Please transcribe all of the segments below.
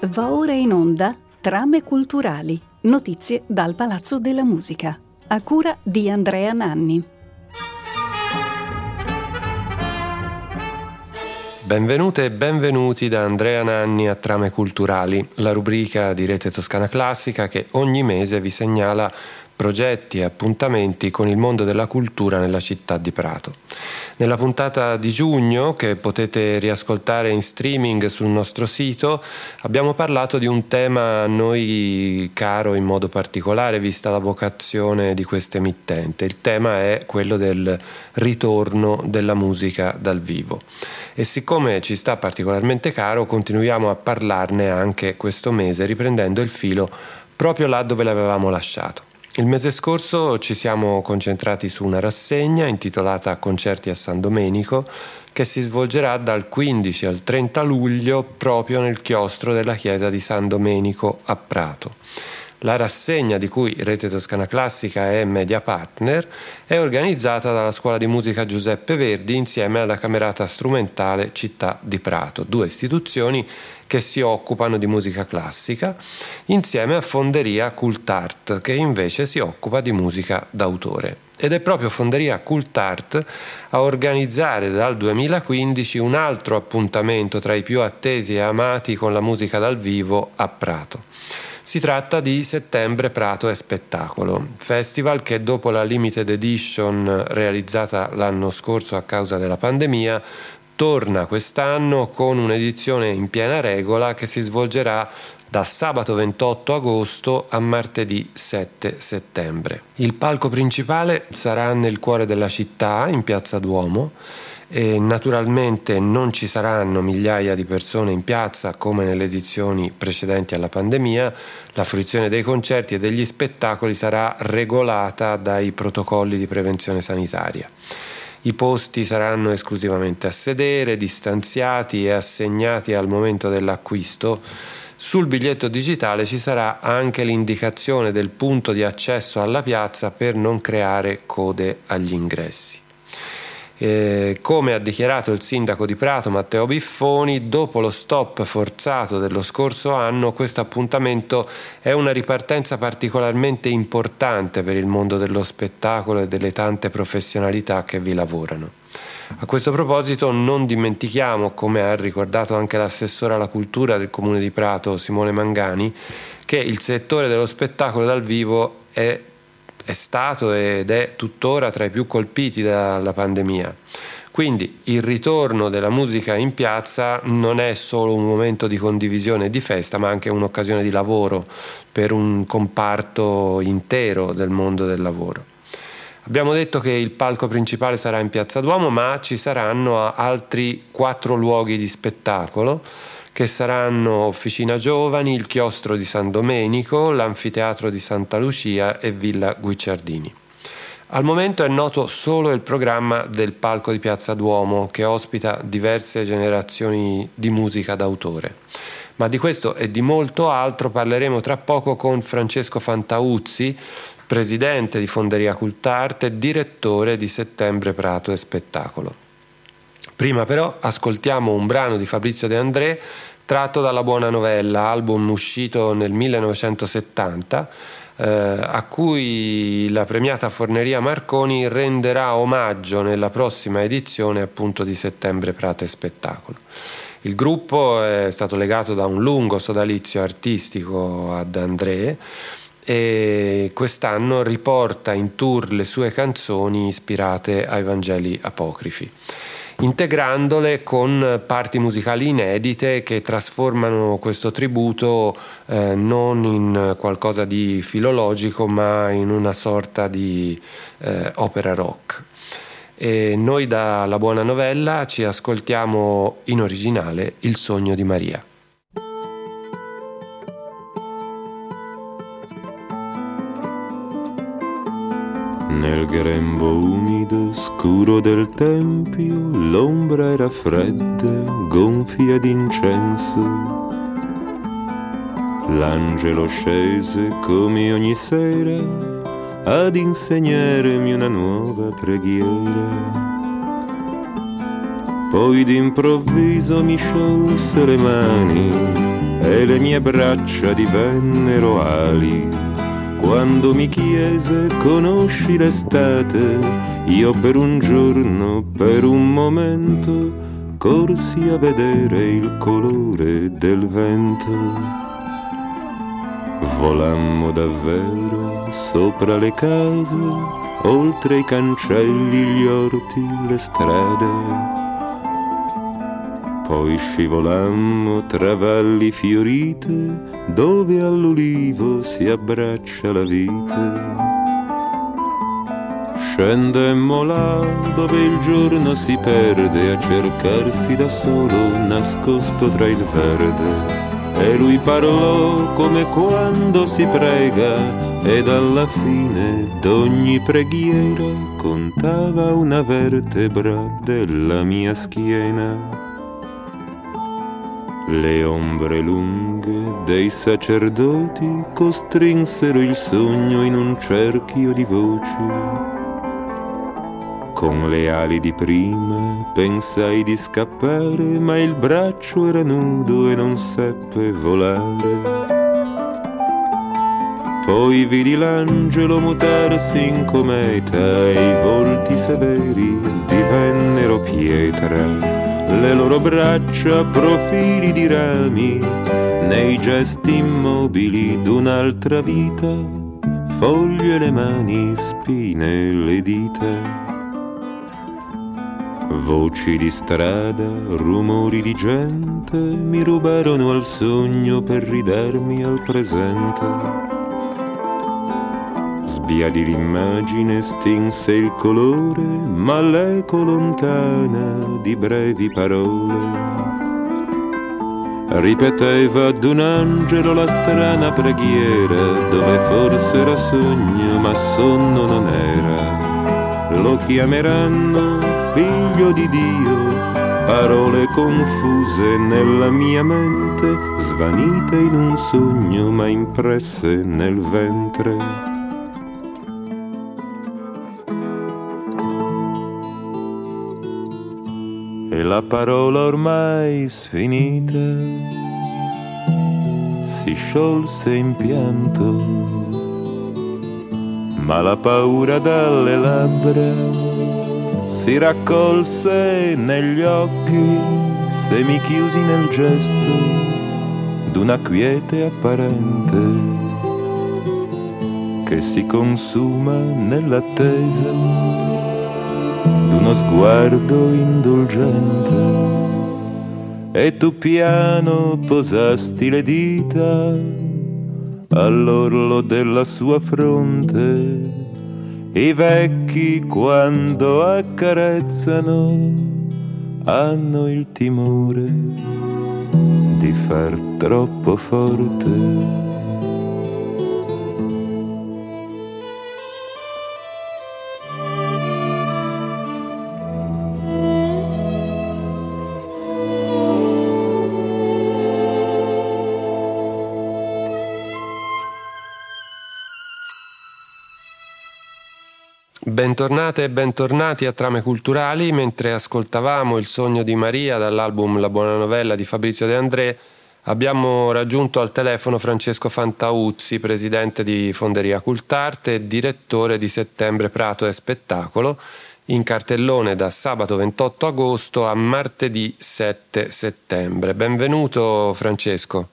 Va ora in onda Trame culturali, notizie dal Palazzo della Musica, a cura di Andrea Nanni. Benvenute e benvenuti da Andrea Nanni a Trame culturali, la rubrica di Rete Toscana Classica che ogni mese vi segnala progetti e appuntamenti con il mondo della cultura nella città di Prato. Nella puntata di giugno, che potete riascoltare in streaming sul nostro sito, abbiamo parlato di un tema a noi caro in modo particolare, vista la vocazione di questa emittente. Il tema è quello del ritorno della musica dal vivo. E siccome ci sta particolarmente caro, continuiamo a parlarne anche questo mese, riprendendo il filo proprio là dove l'avevamo lasciato. Il mese scorso ci siamo concentrati su una rassegna intitolata Concerti a San Domenico che si svolgerà dal 15 al 30 luglio proprio nel chiostro della chiesa di San Domenico a Prato. La rassegna di cui Rete Toscana Classica è media partner è organizzata dalla Scuola di Musica Giuseppe Verdi insieme alla Camerata Strumentale Città di Prato, due istituzioni che si occupano di musica classica, insieme a Fonderia Cultart che invece si occupa di musica d'autore. Ed è proprio Fonderia Cultart a organizzare dal 2015 un altro appuntamento tra i più attesi e amati con la musica dal vivo a Prato. Si tratta di Settembre Prato e Spettacolo, festival che dopo la limited edition realizzata l'anno scorso a causa della pandemia torna quest'anno con un'edizione in piena regola che si svolgerà da sabato 28 agosto a martedì 7 settembre. Il palco principale sarà nel cuore della città, in piazza Duomo, e naturalmente non ci saranno migliaia di persone in piazza come nelle edizioni precedenti alla pandemia, la fruizione dei concerti e degli spettacoli sarà regolata dai protocolli di prevenzione sanitaria. I posti saranno esclusivamente a sedere, distanziati e assegnati al momento dell'acquisto. Sul biglietto digitale ci sarà anche l'indicazione del punto di accesso alla piazza per non creare code agli ingressi. Eh, come ha dichiarato il sindaco di Prato Matteo Biffoni, dopo lo stop forzato dello scorso anno, questo appuntamento è una ripartenza particolarmente importante per il mondo dello spettacolo e delle tante professionalità che vi lavorano. A questo proposito non dimentichiamo, come ha ricordato anche l'assessore alla cultura del comune di Prato Simone Mangani, che il settore dello spettacolo dal vivo è è stato ed è tuttora tra i più colpiti dalla pandemia. Quindi il ritorno della musica in piazza non è solo un momento di condivisione e di festa, ma anche un'occasione di lavoro per un comparto intero del mondo del lavoro. Abbiamo detto che il palco principale sarà in Piazza Duomo, ma ci saranno altri quattro luoghi di spettacolo che saranno Officina Giovani, il Chiostro di San Domenico, l'Anfiteatro di Santa Lucia e Villa Guicciardini. Al momento è noto solo il programma del palco di Piazza Duomo che ospita diverse generazioni di musica d'autore. Ma di questo e di molto altro parleremo tra poco con Francesco Fantauzzi, presidente di Fonderia Cultarte e direttore di Settembre Prato e Spettacolo. Prima però ascoltiamo un brano di Fabrizio De André tratto dalla Buona Novella, album uscito nel 1970, eh, a cui la premiata Forneria Marconi renderà omaggio nella prossima edizione appunto di Settembre Prato e Spettacolo. Il gruppo è stato legato da un lungo sodalizio artistico ad André e quest'anno riporta in tour le sue canzoni ispirate ai Vangeli apocrifi integrandole con parti musicali inedite che trasformano questo tributo eh, non in qualcosa di filologico ma in una sorta di eh, opera rock. E noi dalla buona novella ci ascoltiamo in originale Il sogno di Maria. Nel grembo umido, scuro del tempio, l'ombra era fredda, gonfia d'incenso. L'angelo scese come ogni sera ad insegnarmi una nuova preghiera. Poi d'improvviso mi sciolse le mani e le mie braccia divennero ali. Quando mi chiese conosci l'estate, io per un giorno, per un momento, corsi a vedere il colore del vento. Volammo davvero sopra le case, oltre i cancelli, gli orti, le strade. Poi scivolammo tra valli fiorite, dove all'ulivo si abbraccia la vite. Scendemmo là dove il giorno si perde a cercarsi da solo nascosto tra il verde e lui parlò come quando si prega ed alla fine d'ogni preghiera contava una vertebra della mia schiena. Le ombre lunghe dei sacerdoti costrinsero il sogno in un cerchio di voci con le ali di prima pensai di scappare, ma il braccio era nudo e non seppe volare. Poi vidi l'angelo mutarsi in cometa e i volti severi divennero pietra. Le loro braccia profili di rami, nei gesti immobili d'un'altra vita, foglie le mani, spine le dita. Voci di strada, rumori di gente mi rubarono al sogno per ridarmi al presente. Sbiadi l'immagine, stinse il colore, ma l'eco lontana di brevi parole ripeteva ad un angelo la strana preghiera dove forse era sogno ma sonno non era. Lo chiameranno figlio di Dio, parole confuse nella mia mente, svanite in un sogno ma impresse nel ventre. E la parola ormai sfinita si sciolse in pianto, ma la paura dalle labbra si raccolse negli occhi, se mi chiusi nel gesto d'una quiete apparente che si consuma nell'attesa d'uno sguardo indulgente. E tu piano posasti le dita all'orlo della sua fronte i vecchi quando accarezzano hanno il timore di far troppo forte. Bentornate e bentornati a Trame Culturali. Mentre ascoltavamo Il sogno di Maria dall'album La buona novella di Fabrizio De André, abbiamo raggiunto al telefono Francesco Fantauzzi, presidente di Fonderia Cultarte e direttore di Settembre Prato e Spettacolo, in cartellone da sabato 28 agosto a martedì 7 settembre. Benvenuto Francesco.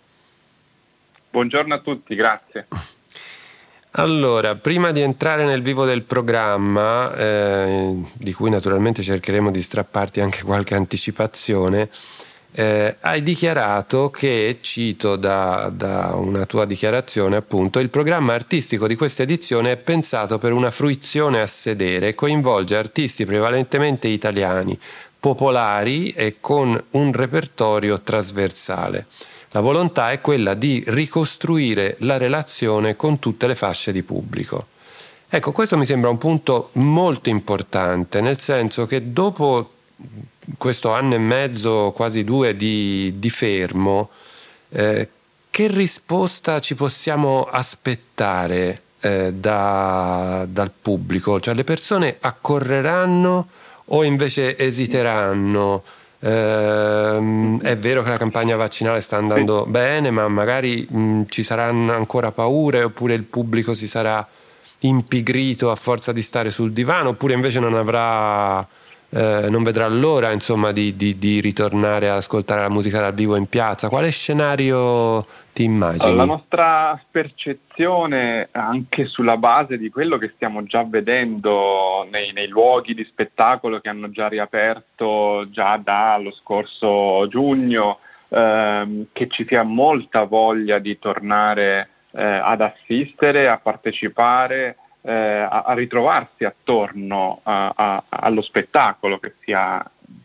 Buongiorno a tutti, grazie. Allora, prima di entrare nel vivo del programma, eh, di cui naturalmente cercheremo di strapparti anche qualche anticipazione, eh, hai dichiarato che, cito da, da, una tua dichiarazione appunto, il programma artistico di questa edizione è pensato per una fruizione a sedere e coinvolge artisti prevalentemente italiani, popolari e con un repertorio trasversale. La volontà è quella di ricostruire la relazione con tutte le fasce di pubblico. Ecco, questo mi sembra un punto molto importante, nel senso che dopo questo anno e mezzo, quasi due di, di fermo, eh, che risposta ci possiamo aspettare eh, da, dal pubblico? Cioè le persone accorreranno o invece esiteranno? Eh, è vero che la campagna vaccinale sta andando sì. bene, ma magari mh, ci saranno ancora paure oppure il pubblico si sarà impigrito a forza di stare sul divano oppure invece non avrà eh, non vedrà l'ora insomma, di, di, di, ritornare ad ascoltare la musica dal vivo in piazza. Quale scenario ti immagini? La nostra percezione, anche sulla base di quello che stiamo già vedendo nei, nei luoghi di spettacolo che hanno già riaperto già dallo scorso giugno, ehm, che ci sia molta voglia di tornare eh, ad assistere, a partecipare eh, a, a, ritrovarsi attorno a, a, allo spettacolo, che sia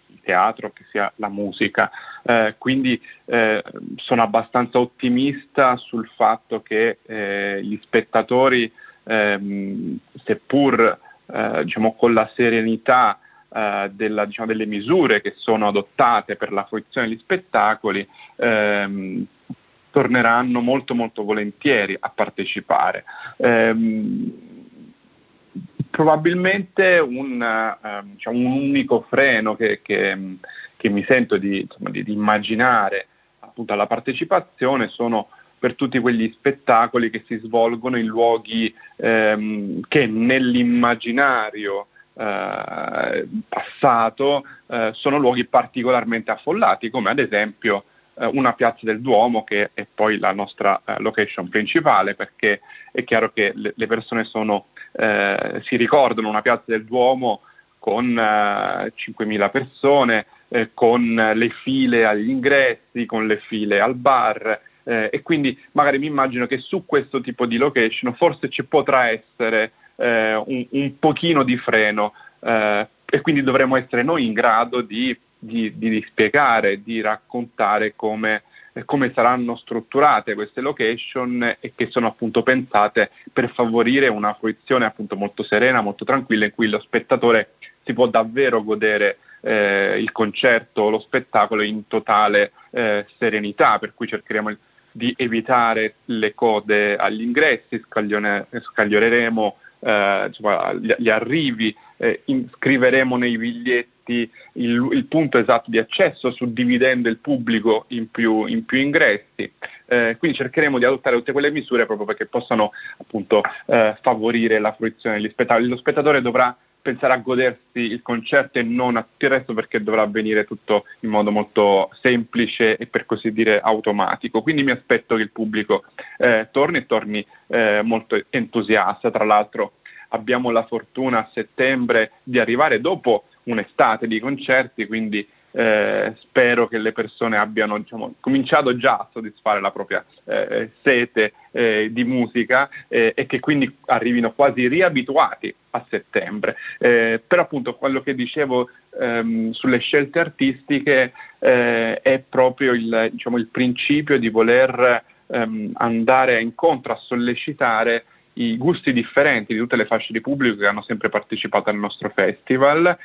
il teatro, che sia la musica. Eh, quindi eh, sono abbastanza ottimista sul fatto che eh, gli spettatori, ehm, seppur eh, diciamo, con la serenità eh, della, diciamo, delle misure che sono adottate per la fruizione degli spettacoli, ehm, torneranno molto molto volentieri a partecipare. Eh, probabilmente un, uh, diciamo, un, unico freno che, che, che mi sento di, insomma, di, di, immaginare appunto alla partecipazione sono per tutti quegli spettacoli che si svolgono in luoghi ehm, che nell'immaginario eh, passato eh, sono luoghi particolarmente affollati, come ad esempio eh, una piazza del Duomo che è poi la nostra eh, location principale, perché è chiaro che le, persone sono eh, si ricordano una piazza del Duomo con eh, 5.000 persone, eh, con le file agli ingressi, con le file al bar eh, e quindi magari mi immagino che su questo tipo di location forse ci potrà essere eh, un, un, pochino di freno eh, e quindi dovremo essere noi in grado di, di, di spiegare, di raccontare come come saranno strutturate queste location e che sono appunto pensate per favorire una fruizione appunto molto serena, molto tranquilla in cui lo spettatore si può davvero godere eh, il concerto, lo spettacolo in totale eh, serenità, per cui cercheremo di evitare le code agli ingressi, scaglioreremo eh, insomma, gli, arrivi, eh, scriveremo nei biglietti il, il, punto esatto di accesso, suddividendo il pubblico in più, in più ingressi. Eh, quindi cercheremo di adottare tutte quelle misure proprio perché possano appunto eh, favorire la fruizione degli spettacoli. Lo spettatore dovrà pensare a godersi il concerto e non a tutto il resto perché dovrà avvenire tutto in modo molto semplice e per così dire automatico. Quindi mi aspetto che il pubblico eh, torni e torni eh, molto entusiasta. Tra l'altro abbiamo la fortuna a settembre di arrivare dopo un'estate di concerti, quindi eh, spero che le persone abbiano diciamo, cominciato già a soddisfare la propria eh, sete eh, di musica eh, e che quindi arrivino quasi riabituati a settembre. Eh, però appunto quello che dicevo ehm, sulle scelte artistiche eh, è proprio il, diciamo, il, principio di voler ehm, andare incontro a sollecitare i gusti differenti di tutte le fasce di pubblico che hanno sempre partecipato al nostro festival,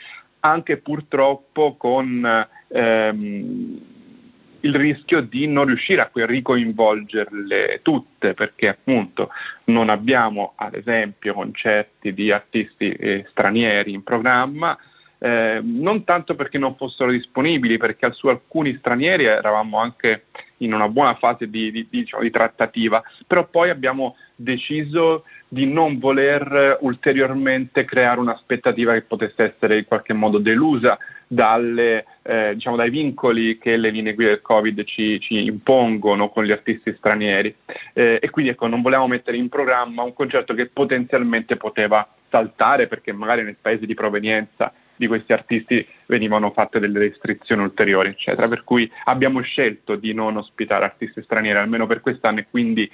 anche purtroppo con ehm, il rischio di non riuscire a ricoinvolgerle tutte, perché appunto non abbiamo ad esempio concerti di artisti eh, stranieri in programma, eh, non tanto perché non fossero disponibili, perché su alcuni stranieri eravamo anche in una buona fase di, di, di, diciamo, di trattativa, però poi abbiamo deciso di non voler ulteriormente creare un'aspettativa che potesse essere in qualche modo delusa dalle, eh, diciamo, dai vincoli che le linee guida del Covid ci, ci impongono con gli artisti stranieri. Eh, e quindi ecco, non volevamo mettere in programma un concerto che potenzialmente poteva saltare perché magari nel paese di provenienza di questi artisti venivano fatte delle restrizioni ulteriori, eccetera. Per cui abbiamo scelto di non ospitare artisti stranieri almeno per quest'anno e quindi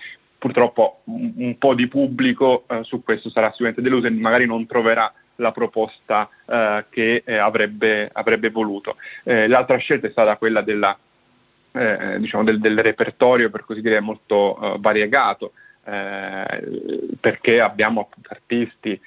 purtroppo un, un po' di pubblico eh, su questo sarà sicuramente deluso e magari non troverà la proposta eh, che eh, avrebbe, avrebbe, voluto. Eh, l'altra scelta è stata quella della, eh, diciamo del, del, repertorio, per così dire, molto eh, variegato. perché abbiamo artisti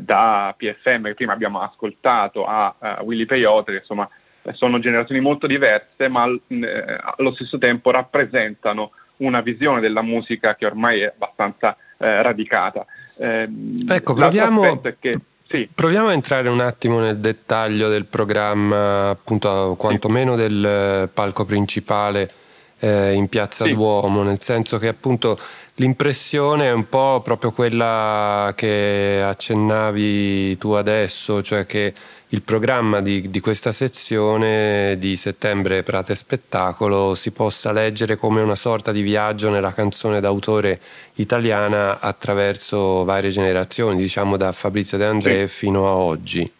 da PFM che prima abbiamo ascoltato a, a Willy Peyote, che insomma sono generazioni molto diverse, ma allo stesso tempo rappresentano una visione della musica che ormai è abbastanza eh, radicata. Eh, ecco, proviamo, che, sì. proviamo, a entrare un attimo nel dettaglio del programma, appunto, quantomeno sì. del palco principale eh, in Piazza sì. Duomo, nel senso che appunto l'impressione è un po' proprio quella che accennavi tu adesso, cioè che il programma di, di, questa sezione di settembre Prate Spettacolo si possa leggere come una sorta di viaggio nella canzone d'autore italiana attraverso varie generazioni, diciamo da Fabrizio De André sì. fino a oggi.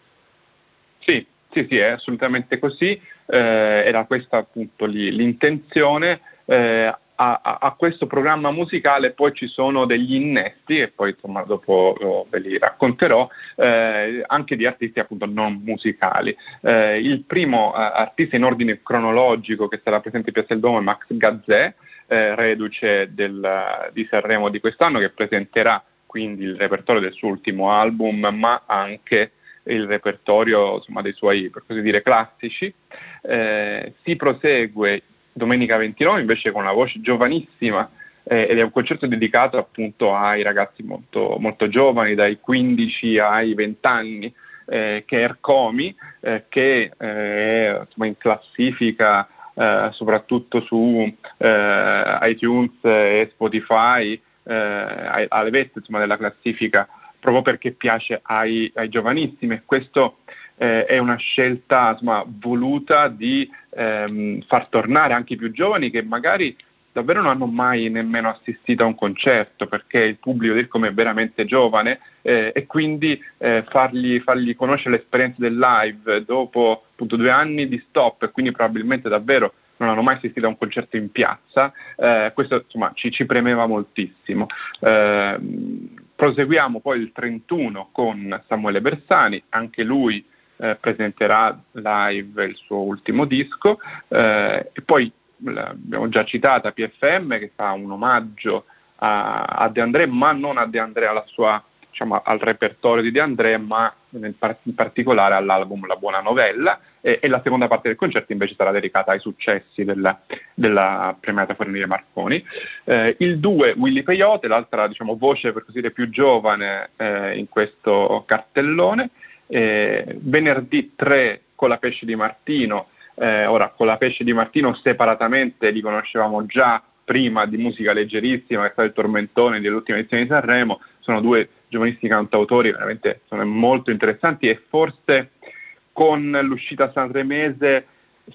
Sì, sì, sì, è assolutamente così. Eh, era questa appunto l'intenzione. Eh, a, a, questo programma musicale poi ci sono degli innesti, e poi insomma dopo oh, ve li racconterò, eh, anche di artisti appunto non musicali. Eh, il primo eh, artista in ordine cronologico che sarà presente in Piazza del Duomo è Max Gazzè, eh, reduce del, di Sanremo di quest'anno, che presenterà quindi il repertorio del suo ultimo album, ma anche il repertorio insomma, dei suoi, per così dire, classici. Eh, si prosegue domenica 29 invece con una voce giovanissima eh, ed è un concerto dedicato appunto ai ragazzi molto, molto giovani, dai 15 ai 20 anni, eh, che è Ercomi, eh, che eh, è insomma, in classifica eh, soprattutto su eh, iTunes e Spotify, alle vette insomma, della classifica, proprio perché piace ai, ai giovanissimi. Questo eh, è una scelta insomma, voluta di ehm, far tornare anche i più giovani che magari davvero non hanno mai nemmeno assistito a un concerto perché il pubblico del come è veramente giovane eh, e quindi eh, fargli, fargli, conoscere l'esperienza del live dopo appunto due anni di stop e quindi probabilmente davvero non hanno mai assistito a un concerto in piazza, eh, questo insomma ci, ci premeva moltissimo. Eh, proseguiamo poi il 31 con Samuele Bersani, anche lui eh, presenterà live il suo ultimo disco eh, e poi abbiamo già citata PFM che fa un omaggio a, a De André ma non a De André alla sua, diciamo, al repertorio di De André ma nel, in particolare all'album La Buona Novella e, e, la seconda parte del concerto invece sarà dedicata ai successi della, della premiata Fornire Marconi. Eh, il 2 Willy Peyote, l'altra diciamo, voce per così dire più giovane eh, in questo cartellone eh, venerdì 3 con la pesce di Martino, eh, ora con la pesce di Martino separatamente li conoscevamo già prima di musica leggerissima, che è stato il tormentone dell'ultima edizione di Sanremo, sono due giovanissimi cantautori veramente sono molto interessanti e forse con l'uscita sanremese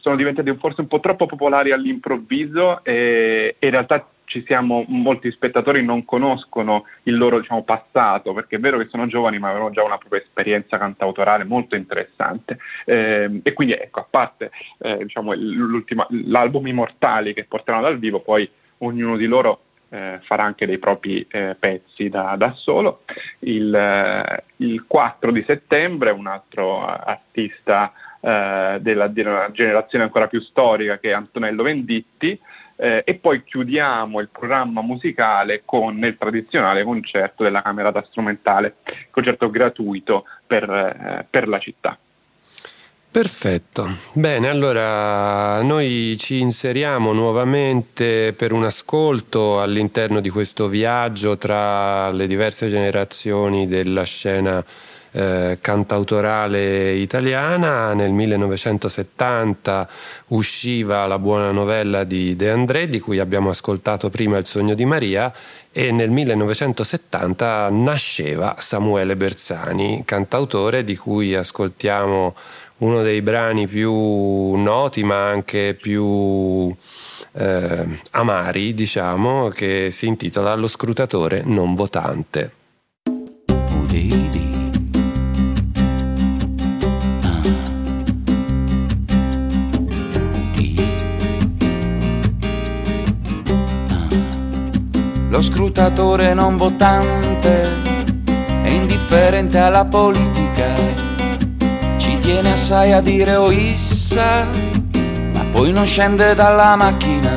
sono diventati forse un po' troppo popolari all'improvviso e, in realtà ci siamo, molti spettatori non conoscono il loro diciamo, passato, perché è vero che sono giovani ma avevano già una propria esperienza cantautorale molto interessante. Eh, e quindi ecco, a parte eh, diciamo, l'album Immortali che porteranno dal vivo, poi ognuno di loro eh, farà anche dei propri eh, pezzi da, da, solo. Il, eh, il, 4 di settembre un altro artista eh, della, della generazione ancora più storica che è Antonello Venditti, eh, e poi chiudiamo il programma musicale con il tradizionale concerto della Camerata Strumentale, concerto gratuito per, eh, per la città. Perfetto, bene, allora noi ci inseriamo nuovamente per un ascolto all'interno di questo viaggio tra le diverse generazioni della scena eh, cantautorale italiana. Nel 1970 usciva la buona novella di De André, di cui abbiamo ascoltato prima Il sogno di Maria, e nel 1970 nasceva Samuele Bersani, cantautore di cui ascoltiamo uno dei brani più noti ma anche più eh, amari, diciamo, che si intitola Lo scrutatore non votante. Scrutatore non votante è indifferente alla politica, ci tiene assai a dire o issa, ma poi non scende dalla macchina.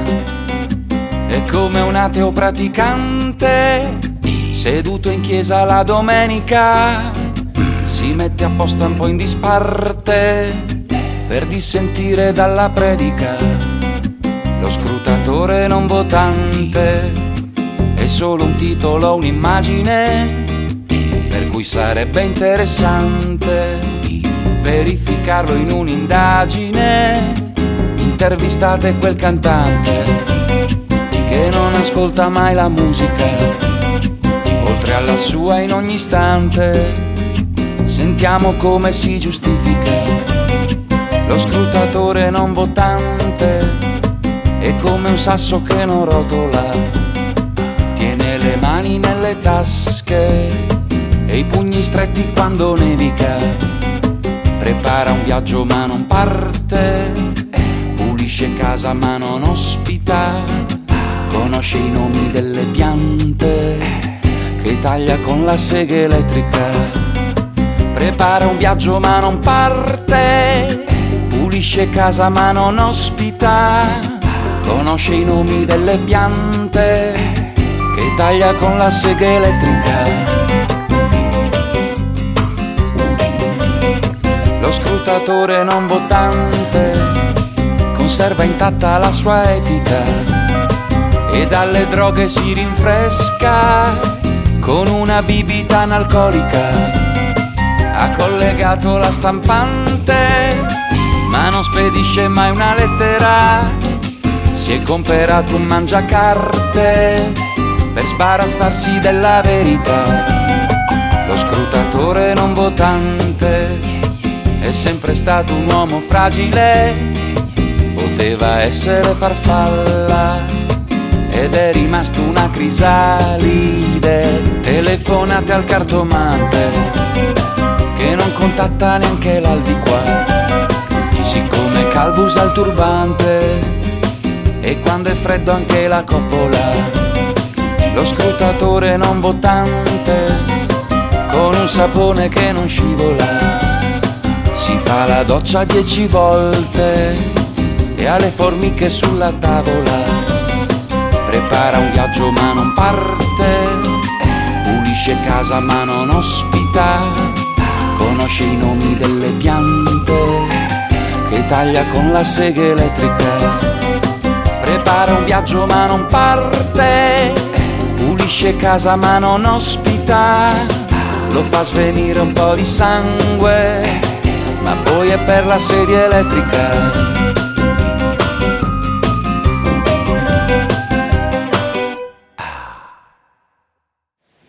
È come un ateo praticante, seduto in chiesa la domenica, si mette apposta un po' in disparte per dissentire dalla predica. Lo scrutatore non votante è solo un titolo, un'immagine per cui sarebbe interessante verificarlo in un'indagine. Intervistate quel cantante che non ascolta mai la musica, oltre alla sua in ogni istante. Sentiamo come si giustifica lo scrutatore non votante è come un sasso che non rotola, mani nelle tasche e i pugni stretti quando nevica, prepara un viaggio ma non parte, pulisce casa ma non ospita, conosce i nomi delle piante che taglia con la sega elettrica, prepara un viaggio ma non parte, pulisce casa ma non ospita. Conosce i nomi delle piante taglia con la sega elettrica. Lo scrutatore non votante conserva intatta la sua etica e dalle droghe si rinfresca con una bibita analcolica. Ha collegato la stampante ma non spedisce mai una lettera si è comperato un mangiacarte sbarazzarsi della verità. Lo scrutatore non votante è sempre stato un uomo fragile, poteva essere farfalla ed è rimasto una crisalide. Telefonate al cartomante che non contatta neanche l'aldiqua. Siccome Calvo usa il turbante e quando è freddo anche la coppola. Lo scrutatore non votante con un sapone che non scivola. Si fa la doccia dieci volte e ha le formiche sulla tavola. Prepara un viaggio ma non parte, pulisce casa ma non ospita, conosce i nomi delle piante che taglia con la sega elettrica prepara un viaggio ma non parte, pulisce casa ma non ospita, lo fa svenire un po' di sangue, ma poi è per la sedia elettrica.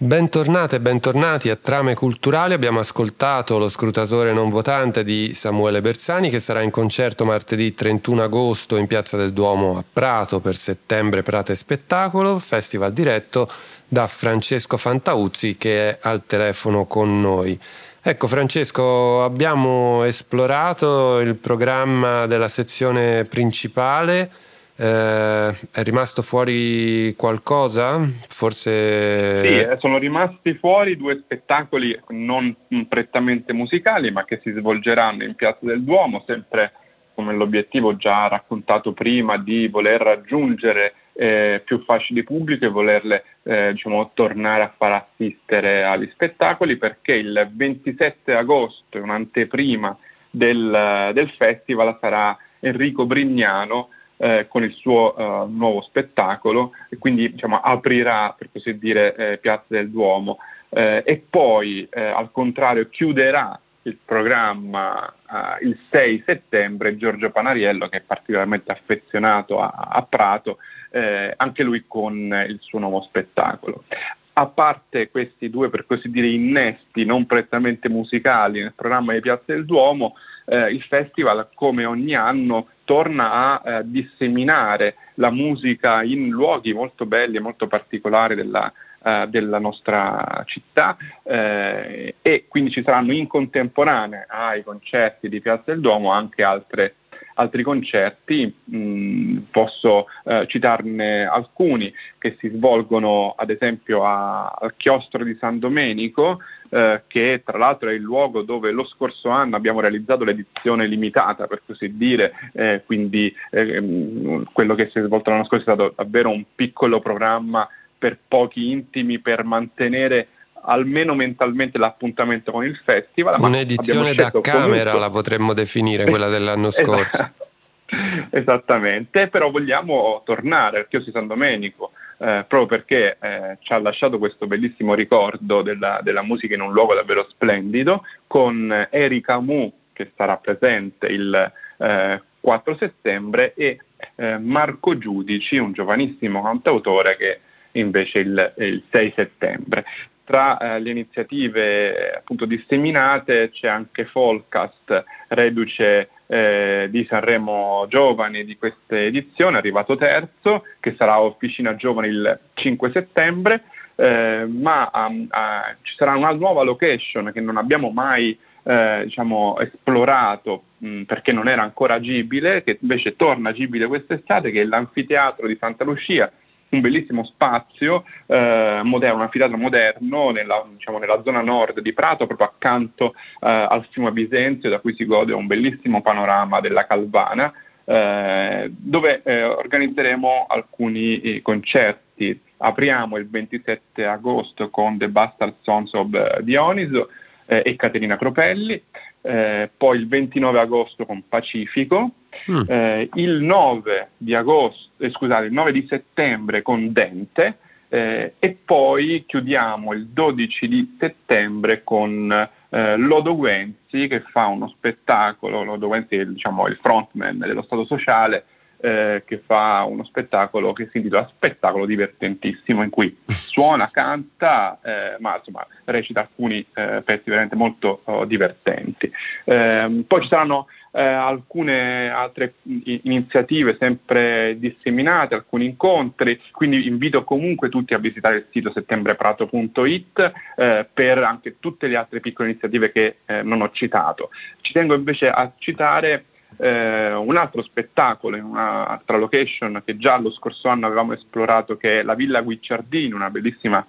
Bentornate e bentornati a Trame Culturali. Abbiamo ascoltato lo scrutatore non votante di Samuele Bersani che sarà in concerto martedì 31 agosto in Piazza del Duomo a Prato per settembre Prate Spettacolo, festival diretto da Francesco Fantauzzi che è al telefono con noi. Ecco Francesco, abbiamo esplorato il programma della sezione principale eh, è rimasto fuori qualcosa? Forse. Sì, eh, sono rimasti fuori due spettacoli non prettamente musicali, ma che si svolgeranno in Piazza del Duomo, sempre come l'obiettivo già raccontato prima di voler raggiungere eh, più fasce di pubblico e volerle eh, diciamo, tornare a far assistere agli spettacoli perché il 27 agosto, un'anteprima del, del festival, sarà Enrico Brignano eh, con il suo uh, nuovo spettacolo e quindi diciamo, aprirà per così dire eh, Piazza del Duomo. Eh, e poi eh, al contrario chiuderà il programma il 6 settembre Giorgio Panariello che è particolarmente affezionato a, a Prato anche lui con il suo nuovo spettacolo. A parte questi due, per così dire, innesti non prettamente musicali nel programma di Piazza del Duomo, eh, il festival, come ogni anno, torna a eh, disseminare la musica in luoghi molto belli e molto particolari della, eh, della nostra città eh, e quindi ci saranno in contemporanea ai concerti di Piazza del Duomo anche altre altri concerti, mh, mm, posso eh, citarne alcuni che si svolgono ad esempio a, al chiostro di San Domenico, eh, che tra l'altro è il luogo dove lo scorso anno abbiamo realizzato l'edizione limitata, per così dire, eh, quindi eh, quello che si è svolto l'anno scorso è stato davvero un piccolo programma per pochi intimi per mantenere almeno mentalmente l'appuntamento con il festival. Un'edizione da camera comunque... la potremmo definire, quella dell'anno scorso. Esattamente, però vogliamo tornare al Chiosco di San Domenico eh, proprio perché eh, ci ha lasciato questo bellissimo ricordo della, della, musica in un luogo davvero splendido, con Erika Mu che sarà presente il 4 eh, settembre e eh, Marco Giudici, un giovanissimo cantautore che invece il, il 6 settembre. Tra eh, le iniziative appunto disseminate c'è anche Folcast, reduce eh, di Sanremo Giovani di questa edizione, arrivato terzo, che sarà Officina Giovani il 5 settembre, eh, ma um, uh, ci sarà una nuova location che non abbiamo mai eh, diciamo, esplorato mh, perché non era ancora agibile, che invece torna agibile quest'estate, che è l'anfiteatro di Santa Lucia, un bellissimo spazio eh, moderno, un anfiteatro moderno nella, diciamo, nella, zona nord di Prato, proprio accanto eh, al fiume Bisenzio, da cui si gode un bellissimo panorama della Calvana, eh, dove eh, organizzeremo alcuni eh, concerti. Apriamo il 27 agosto con The Bastard Sons of eh, Dioniso e Caterina Cropelli, poi il 29 agosto con Pacifico, Mm. Eh, il 9 di agosto, eh, scusate, il 9 di settembre con Dente eh, e poi chiudiamo il 12 di settembre con eh, Lodo Guenzi che fa uno spettacolo, Lodo Guenzi è diciamo, il frontman dello Stato Sociale eh, che fa uno spettacolo che si intitola Spettacolo divertentissimo in cui suona, canta, eh, ma insomma recita alcuni eh, pezzi veramente molto oh, divertenti. Ehm, poi ci saranno eh, alcune altre iniziative sempre disseminate, alcuni incontri, quindi invito comunque tutti a visitare il sito settembre-prato.it eh, per anche tutte le altre piccole iniziative che eh, non ho citato. Ci tengo invece a citare eh, un altro spettacolo in un'altra location che già lo scorso anno avevamo esplorato che è la Villa Guicciardini, una bellissima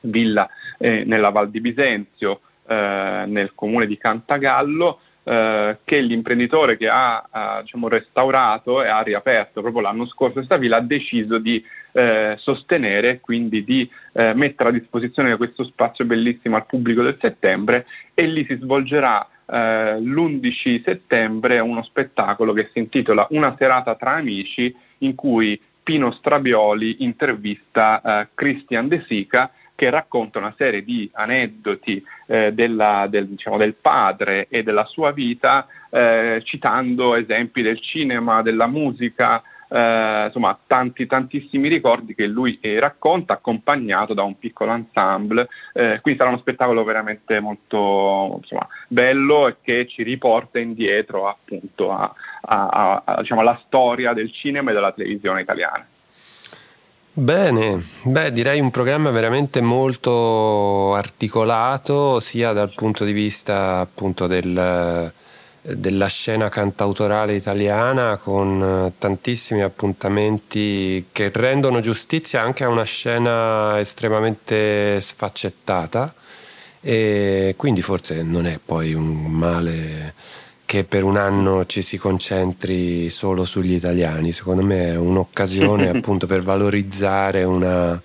villa eh, nella Val di Bisenzio, eh, nel comune di Cantagallo, eh, che l'imprenditore che ha, ha diciamo, restaurato e ha riaperto proprio l'anno scorso questa villa ha deciso di eh, sostenere, quindi di eh, mettere a disposizione questo spazio bellissimo al pubblico del settembre e lì si svolgerà eh, l'11 settembre uno spettacolo che si intitola Una serata tra amici in cui Pino Strabioli intervista eh, Christian De Sica che racconta una serie di aneddoti eh, della, del, diciamo, del, padre e della sua vita, eh, citando esempi del cinema, della musica, eh, insomma tanti tantissimi ricordi che lui eh, racconta accompagnato da un piccolo ensemble, eh, quindi sarà uno spettacolo veramente molto insomma, bello e che ci riporta indietro appunto a, a, a, diciamo, alla storia del cinema e della televisione italiana. Bene, beh direi un programma veramente molto articolato sia dal punto di vista appunto del, della scena cantautorale italiana con tantissimi appuntamenti che rendono giustizia anche a una scena estremamente sfaccettata. E quindi forse non è poi un male che per un anno ci si concentri solo sugli italiani. Secondo me è un'occasione appunto per valorizzare una,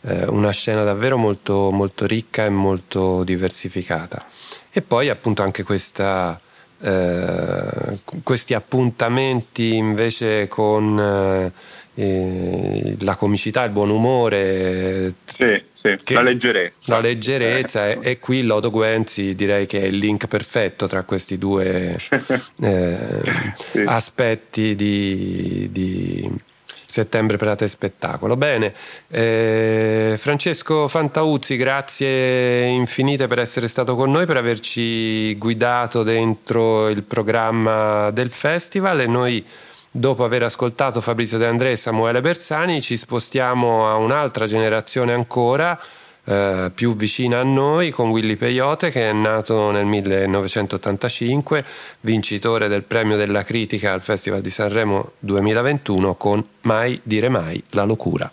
eh, una scena davvero molto, molto, ricca e molto diversificata. E poi appunto anche questa, eh, questi appuntamenti invece con eh, eh la comicità, il buon umore. Sì sì, la leggerezza. La leggerezza eh. e, e, qui Lodo Guenzi direi che è il link perfetto tra questi due eh, sì. aspetti di, di, settembre per e spettacolo. Bene, eh, Francesco Fantauzzi, grazie infinite per essere stato con noi, per averci guidato dentro il programma del festival e noi Dopo aver ascoltato Fabrizio De André e Samuele Bersani, ci spostiamo a un'altra generazione ancora, eh, più vicina a noi, con Willy Peyote, che è nato nel 1985, vincitore del premio della critica al Festival di Sanremo 2021 con Mai dire mai la locura.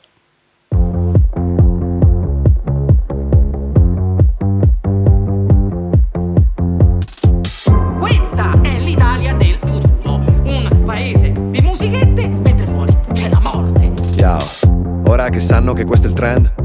Sanno che questo è il trend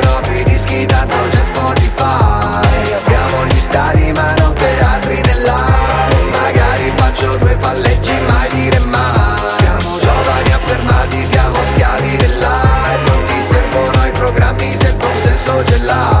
più i dischi, tanto c'è Spotify. Apriamo gli stadi, ma non teatri nell'aria. Magari faccio due palleggi, mai dire mai. Siamo giovani affermati, siamo schiavi dell'aria. Non ti servono i programmi se il consenso ce l'hai.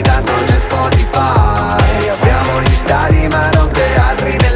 tanto c'è Spotify. Apriamo gli stadi ma non teatri nell'aria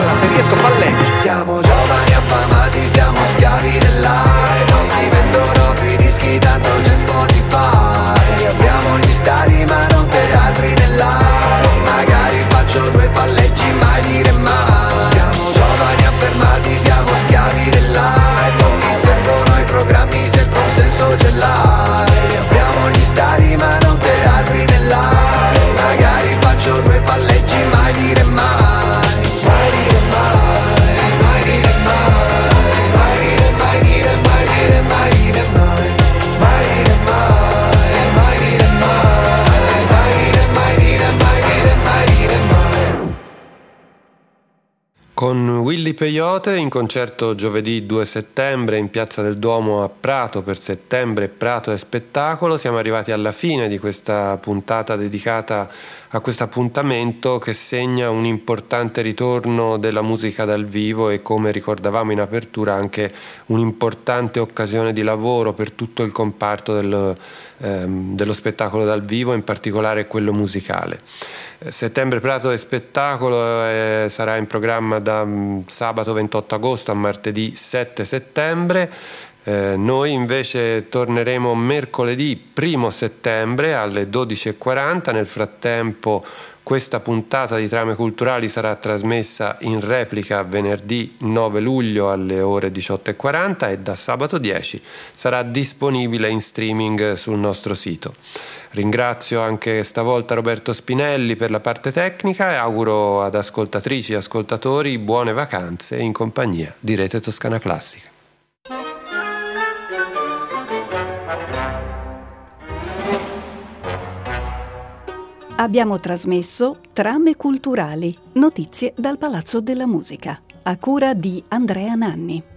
palla, se riesco palleggio. Siamo giovani affamati, siamo schiavi dell'aria Peyote in concerto giovedì 2 settembre in Piazza del Duomo a Prato per settembre Prato e spettacolo. Siamo arrivati alla fine di questa puntata dedicata a questo appuntamento che segna un importante ritorno della musica dal vivo e come ricordavamo in apertura anche un'importante occasione di lavoro per tutto il comparto del, ehm, dello spettacolo dal vivo, in particolare quello musicale. Eh, Settembre Prato e Spettacolo eh, sarà in programma da mm, sabato 28 agosto a martedì 7 settembre. Eh, noi invece torneremo mercoledì 1 settembre alle 12.40. Nel frattempo questa puntata di Trame Culturali sarà trasmessa in replica venerdì 9 luglio alle ore 18.40 e da sabato 10 sarà disponibile in streaming sul nostro sito. Ringrazio anche stavolta Roberto Spinelli per la parte tecnica e auguro ad ascoltatrici e ascoltatori buone vacanze in compagnia di Rete Toscana Classica. Abbiamo trasmesso Trame culturali, notizie dal Palazzo della Musica, a cura di Andrea Nanni.